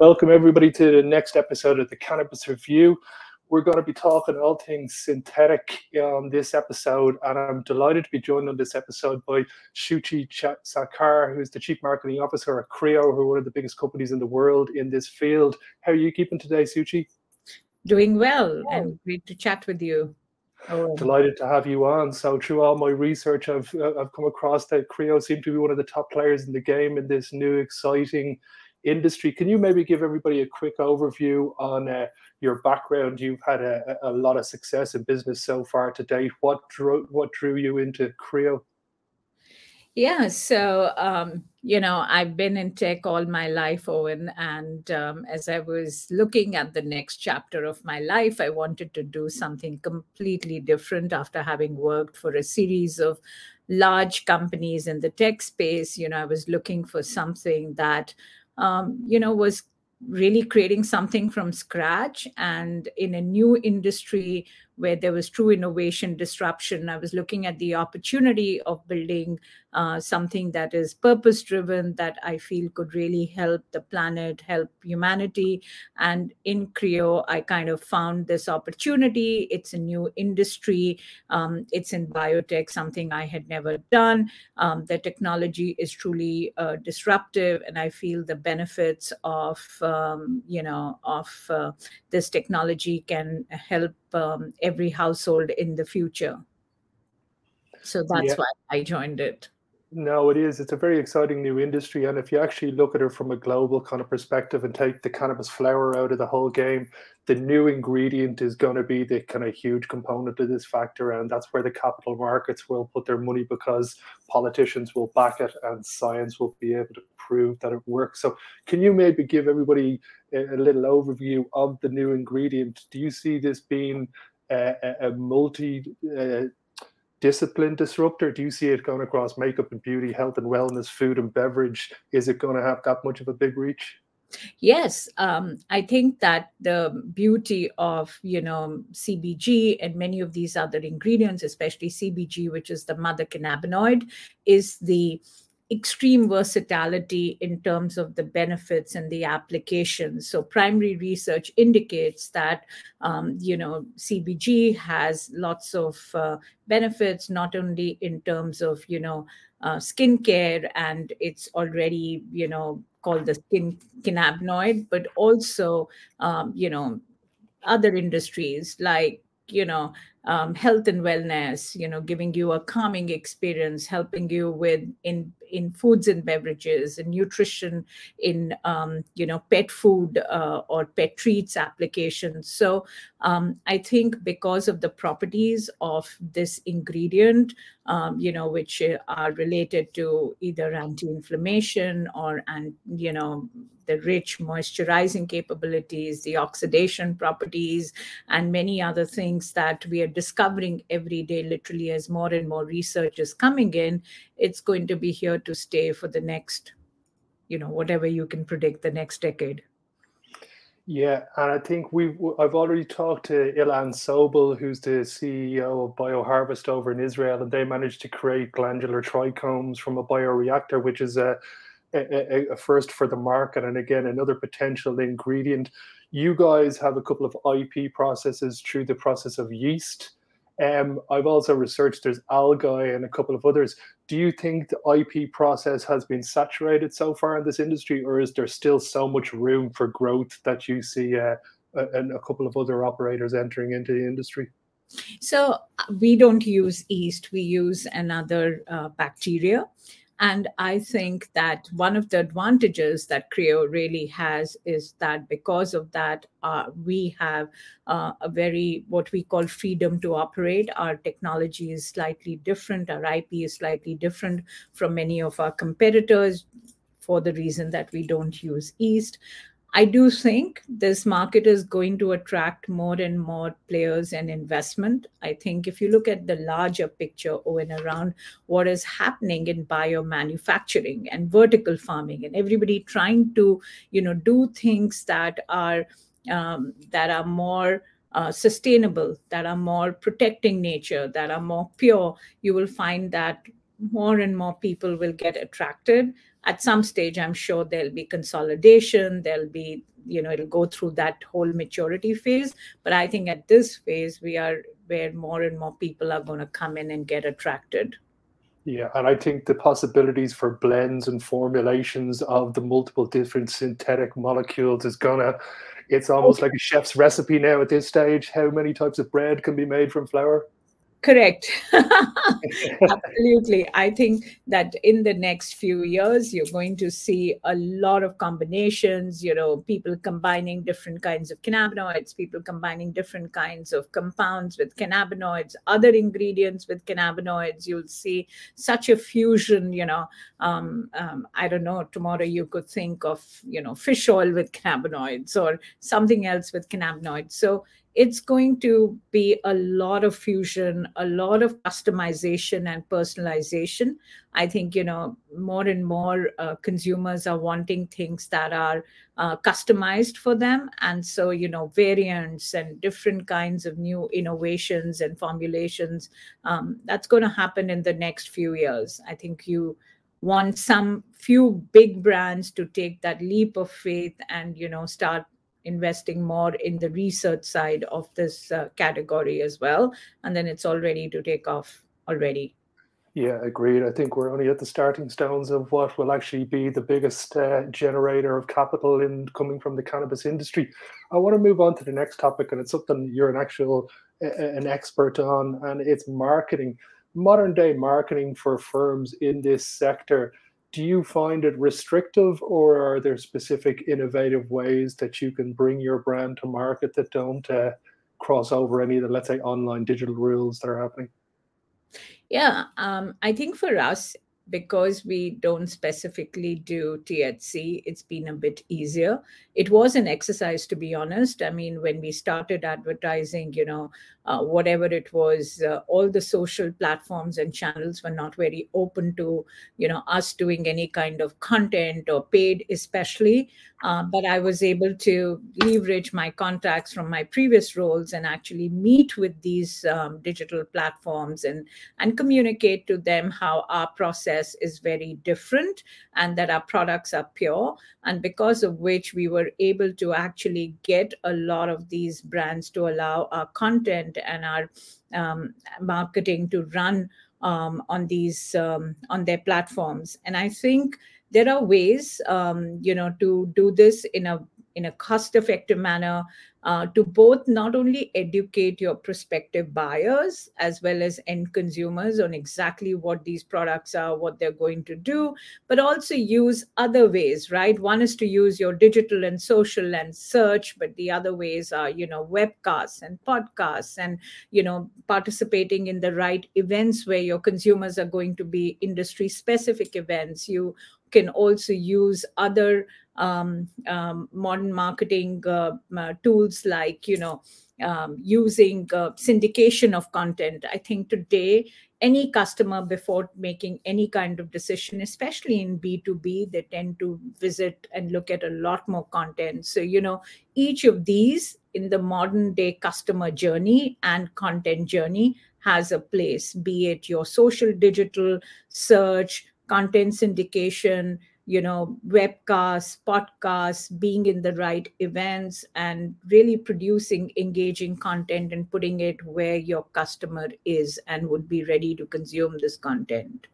Welcome, everybody, to the next episode of the Cannabis Review. We're going to be talking all things synthetic on this episode, and I'm delighted to be joined on this episode by Shuchi Sarkar, who's the Chief Marketing Officer at Creo, who are one of the biggest companies in the world in this field. How are you keeping today, Shuchi? Doing well, and great to chat with you. Oh. Delighted to have you on. So, through all my research, I've uh, I've come across that Creo seem to be one of the top players in the game in this new exciting industry. Can you maybe give everybody a quick overview on uh, your background? You've had a, a lot of success in business so far to date. What drew what drew you into Creo? Yeah, so um, you know, I've been in tech all my life, Owen, and um, as I was looking at the next chapter of my life, I wanted to do something completely different after having worked for a series of large companies in the tech space. You know, I was looking for something that um, you know, was really creating something from scratch and in a new industry where there was true innovation disruption. I was looking at the opportunity of building uh, something that is purpose driven, that I feel could really help the planet, help humanity. And in Creo, I kind of found this opportunity. It's a new industry, um, it's in biotech, something I had never done. Um, the technology is truly uh, disruptive, and I feel the benefits of, um, you know, of uh, this technology can help um, every household in the future. So that's yeah. why I joined it. No, it is. It's a very exciting new industry. And if you actually look at it from a global kind of perspective and take the cannabis flower out of the whole game, the new ingredient is going to be the kind of huge component of this factor. And that's where the capital markets will put their money because politicians will back it and science will be able to prove that it works. So, can you maybe give everybody a, little overview of the new ingredient? Do you see this being a, a multi uh, discipline disruptor? Do you see it going across makeup and beauty, health and wellness, food and beverage? Is it going to have that much of a big reach? Yes, um, I think that the beauty of you know CBG and many of these other ingredients, especially CBG, which is the mother cannabinoid, is the extreme versatility in terms of the benefits and the applications. So primary research indicates that um, you know CBG has lots of uh, benefits, not only in terms of you know uh, skincare and it's already you know called the skin cannabinoid, but also um, you know other industries like you know um, health and wellness you know giving you a calming experience helping you with in in foods and beverages and nutrition in um, you know pet food uh, or pet treats applications. So um, i think because of the properties of this ingredient um, you know which are related to either anti-inflammation or and you know the rich moisturizing capabilities the oxidation properties and many other things that we are discovering every day literally as more and more research is coming in it's going to be here to stay for the next you know whatever you can predict the next decade. Yeah, and I think we've I've already talked to Ilan Sobel, who's the CEO of BioHarvest over in Israel, and they managed to create glandular trichomes from a bioreactor, which is a, a, a first for the market, and again another potential ingredient. You guys have a couple of IP processes through the process of yeast um, I've also researched there's algae and a couple of others. Do you think the IP process has been saturated so far in this industry, or is there still so much room for growth that you see uh, and a couple of other operators entering into the industry? So uh, we don't use yeast; we use another uh, bacteria, and I think that one of the advantages that Creo really has is that because of that, uh, we have uh, a very what we call freedom to operate. Our technology is slightly different, our IP is slightly different from many of our competitors for the reason that we don't use yeast. I do think this market is going to attract more and more players and investment. I think if you look at the larger picture Owen around what is happening in biomanufacturing and vertical farming and everybody trying to, you know, do things that are um, that are more uh, sustainable, that are more protecting nature, that are more pure, you will find that more and more people will get attracted at some stage i'm sure there'll be consolidation there'll be you know it'll go through that whole maturity phase but i think at this phase we are where more and more people are going to come in and get attracted yeah, and I think the possibilities for blends and formulations of the multiple different synthetic molecules is gonna. It's almost like a chef's recipe now at this stage. How many types of bread can be made from flour? Correct. Absolutely. I think that in the next few years, you're going to see a lot of combinations, you know, people combining different kinds of cannabinoids, people combining different kinds of compounds with cannabinoids, other ingredients with cannabinoids. You'll see such a fusion, you know. Um, um, I don't know, tomorrow you could think of, you know, fish oil with cannabinoids or something else with cannabinoids. So it's going to be a lot of fusion, a lot of customization and personalization. I think, you know, more and more uh, consumers are wanting things that are uh, customized for them. And so, you know, variants and different kinds of new innovations and formulations, um, that's going to happen in the next few years. I think you want some few big brands to take that leap of faith and, you know, start investing more in the research side of this uh, category as well. And then it's all ready to take off already. Yeah, agreed. I think we're only at the starting stones of what will actually be the biggest uh, generator of capital in coming from the cannabis industry. I want to move on to the next topic, and it's something you're an actual an expert on, and it's marketing. Modern day marketing for firms in this sector do you find it restrictive or are there specific innovative ways that you can bring your brand to market that don't uh, cross over any of the let's say online digital rules that are happening? Yeah um, i think for us because we don't specifically do THC, it's been a bit easier. It was an exercise, to be honest. I mean, when we started advertising, you know, uh, whatever it was, uh, all the social platforms and channels were not very open to, you know, us doing any kind of content or paid, especially. Uh, but I was able to leverage my contacts from my previous roles and actually meet with these um, digital platforms and and communicate to them how our process is very different and that our products are pure. And because of which we were able to actually get a lot of these brands to allow our content and our um, marketing to run um, on these um, on their platforms. And i think there are ways um, you know to do this in a in a cost effective manner uh, to both not only educate your prospective buyers as well as end consumers on exactly what these products are, what they're going to do, but also use other ways, right? One is to use your digital and social and search, but the other ways are, you know, webcasts and podcasts and, you know, participating in the right events where your consumers are going to be industry specific events. You can also use other um, um, modern marketing uh, uh, tools like you know um, using uh, syndication of content. I think today any customer before making any kind of decision especially in b2b they tend to visit and look at a lot more content. So you know each of these in the modern day customer journey and content journey has a place be it your social digital search content syndication you know webcasts podcasts being in the right events and really producing engaging content and putting it where your customer is and would be ready to consume this content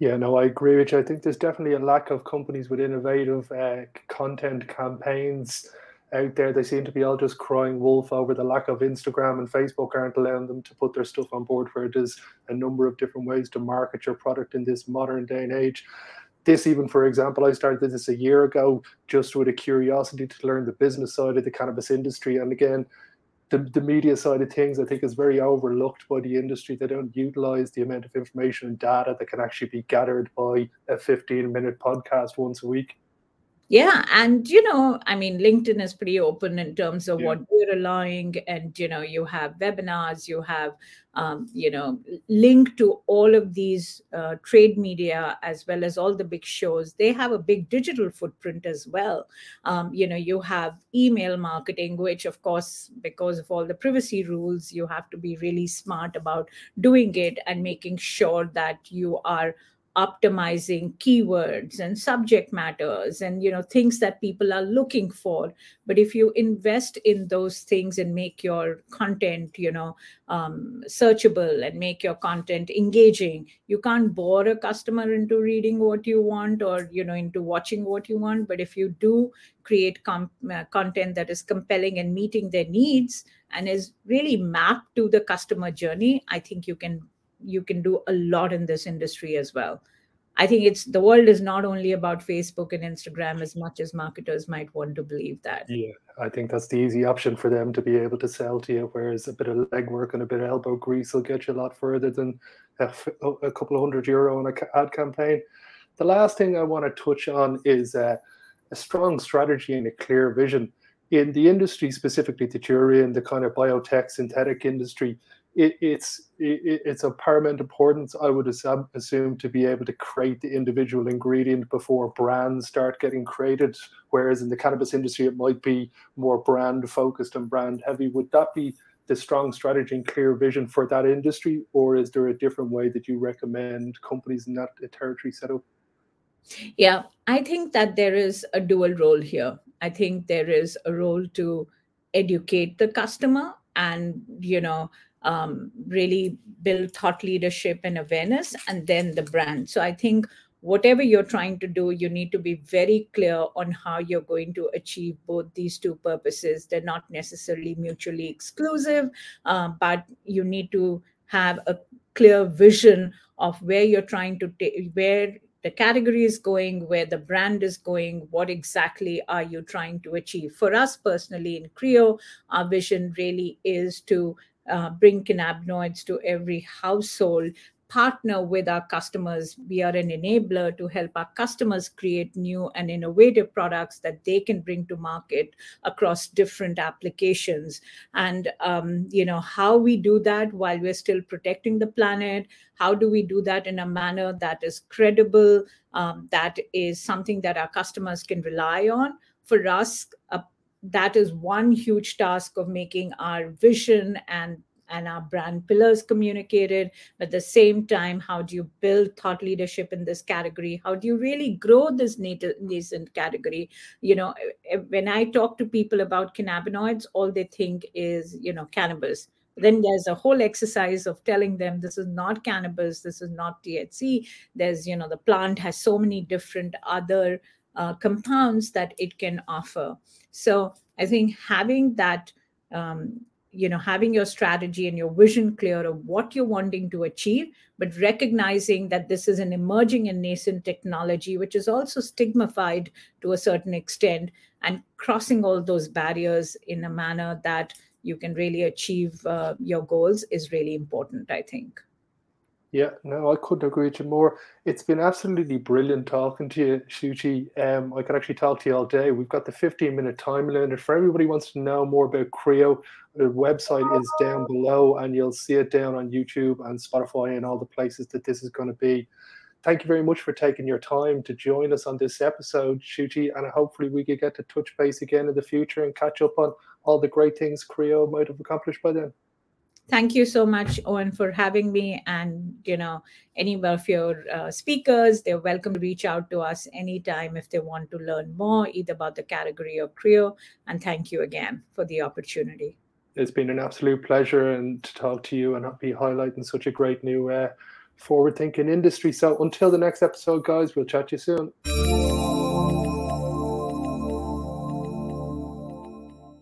yeah, no, I agree with you. I think there's definitely a lack of companies with innovative uh, content campaigns out there. They seem to be all just crying wolf over the lack of Instagram and Facebook aren't allowing them to put their stuff on board where there's a number of different ways to market your product in this modern day and age. This even for example i started this a year ago just with a curiosity to learn the business side of the cannabis industry. And again the, the media side of things i think is very overlooked by the industry. They don't utilize the amount of information and data that can actually be gathered by a 15 minute podcast once a week yeah and you know i mean linkedin is pretty open in terms of yeah. what they're allowing and you know you have webinars you have um, you know link to all of these uh, trade media as well as all the big shows they have a big digital footprint as well um, you know you have email marketing which of course because of all the privacy rules you have to be really smart about doing it and making sure that you are optimizing keywords and subject matters and you know things that people are looking for. But if you invest in those things and make your content you know um, searchable and make your content engaging you can't bore a customer into reading what you want or you know into watching what you want. But if you do create com- uh, content that is compelling and meeting their needs and is really mapped to the customer journey i think you can you can do a lot in this industry as well. I think it's the world is not only about facebook and instagram as much as marketers might want to believe that. Yeah i think that's the easy option for them to be able to sell to you whereas a bit of legwork and a bit of elbow grease will get you a lot further than a, couple of hundred euro on an ad campaign. The last thing i want to touch on is uh, a strong strategy and a clear vision. In the industry specifically that you're in the kind of biotech synthetic industry it, it's it, it's of paramount importance, I would assume, assume, to be able to create the individual ingredient before brands start getting created. Whereas in the cannabis industry, it might be more brand focused and brand heavy. Would that be the strong strategy and clear vision for that industry, or is there a different way that you recommend companies in that territory set up? Yeah, I think that there is a dual role here. I think there is a role to educate the customer and you know um, really build thought leadership and awareness, and then the brand. So I think whatever you're trying to do, you need to be very clear on how you're going to achieve both these two purposes. They're not necessarily mutually exclusive, uh, but you need to have a clear vision of where you're trying to take, where the category is going, where the brand is going, what exactly are you trying to achieve? For us personally in Creo, our vision really is to uh, bring cannabinoids to every household partner with our customers. We are an enabler to help our customers create new and innovative products that they can bring to market across different applications. And um, you know how we do that while we're still protecting the planet. How do we do that in a manner that is credible? Um, that is something that our customers can rely on. For us, a that is one huge task of making our vision and and our brand pillars communicated. At the same time how do you build thought leadership in this category? How do you really grow this nascent category? You know when i talk to people about cannabinoids all they think is you know cannabis. Then there's a whole exercise of telling them this is not cannabis this is not thc there's you know the plant has so many different other uh, compounds that it can offer. So I think having that, um, you know, having your strategy and your vision clear of what you're wanting to achieve, but recognizing that this is an emerging and nascent technology, which is also stigmatized to a certain extent, and crossing all those barriers in a manner that you can really achieve uh, your goals is really important, I think. Yeah, no, I couldn't agree with you more. It's been absolutely brilliant talking to you, Shuchi. Um, I could actually talk to you all day. We've got the 15 minute time limit. For everybody who wants to know more about Creo, the website is down below and you'll see it down on YouTube and Spotify and all the places that this is going to be. Thank you very much for taking your time to join us on this episode, Shuchi, and hopefully we could get to touch base again in the future and catch up on all the great things Creo might have accomplished by then thank you so much owen for having me. And you know any of your uh, speakers they're welcome to reach out to us anytime if they want to learn more either about the category or creo. And thank you again for the opportunity. It's been an absolute pleasure and to talk to you and be highlighting such a great new uh, forward thinking industry. So until the next episode guys we'll chat to you soon